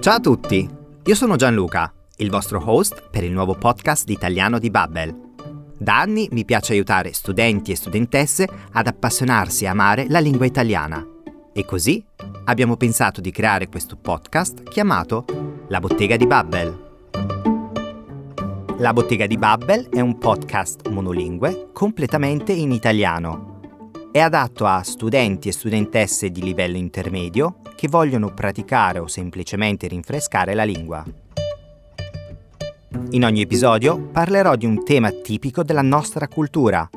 Ciao a tutti, io sono Gianluca, il vostro host per il nuovo podcast di italiano di Babbel. Da anni mi piace aiutare studenti e studentesse ad appassionarsi e amare la lingua italiana. E così abbiamo pensato di creare questo podcast chiamato La Bottega di Babbel. La Bottega di Babbel è un podcast monolingue completamente in italiano. È adatto a studenti e studentesse di livello intermedio che vogliono praticare o semplicemente rinfrescare la lingua. In ogni episodio parlerò di un tema tipico della nostra cultura.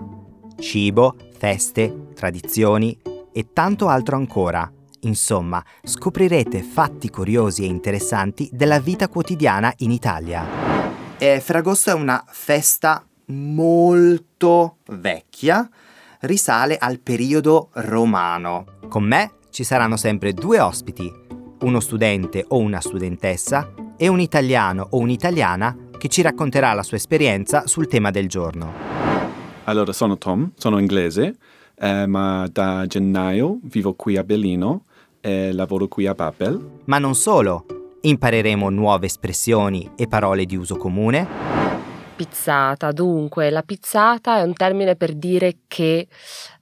Cibo, feste, tradizioni e tanto altro ancora. Insomma, scoprirete fatti curiosi e interessanti della vita quotidiana in Italia. E Ferragosto è una festa molto vecchia, risale al periodo romano. Con me ci saranno sempre due ospiti, uno studente o una studentessa e un italiano o un'italiana che ci racconterà la sua esperienza sul tema del giorno. Allora, sono Tom, sono inglese, eh, ma da gennaio vivo qui a Berlino e lavoro qui a Babel. Ma non solo, impareremo nuove espressioni e parole di uso comune. Pizzata, dunque, la pizzata è un termine per dire che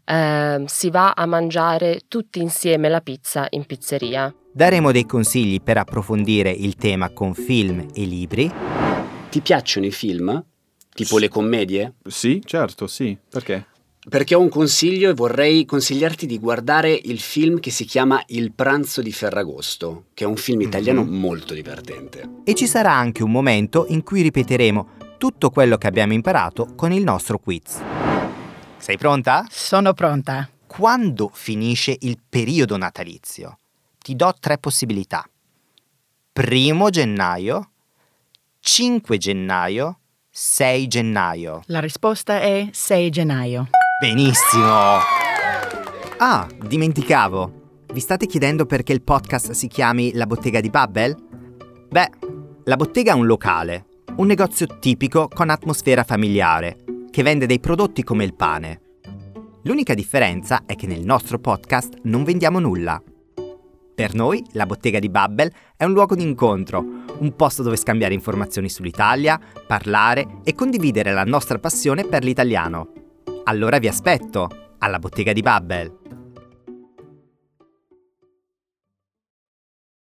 eh, si va a mangiare tutti insieme la pizza in pizzeria. Daremo dei consigli per approfondire il tema con film e libri. Ti piacciono i film? Tipo le commedie? Sì, certo, sì. Perché? Perché ho un consiglio e vorrei consigliarti di guardare il film che si chiama Il pranzo di Ferragosto, che è un film italiano mm-hmm. molto divertente. E ci sarà anche un momento in cui ripeteremo tutto quello che abbiamo imparato con il nostro quiz. Sei pronta? Sono pronta. Quando finisce il periodo natalizio? Ti do tre possibilità. Primo gennaio, 5 gennaio, 6 gennaio. La risposta è 6 gennaio. Benissimo! Ah, dimenticavo. Vi state chiedendo perché il podcast si chiami La Bottega di Babbel? Beh, la bottega è un locale, un negozio tipico con atmosfera familiare, che vende dei prodotti come il pane. L'unica differenza è che nel nostro podcast non vendiamo nulla. Per noi la bottega di Babbel è un luogo di incontro, un posto dove scambiare informazioni sull'Italia, parlare e condividere la nostra passione per l'italiano. Allora vi aspetto alla bottega di Babbel.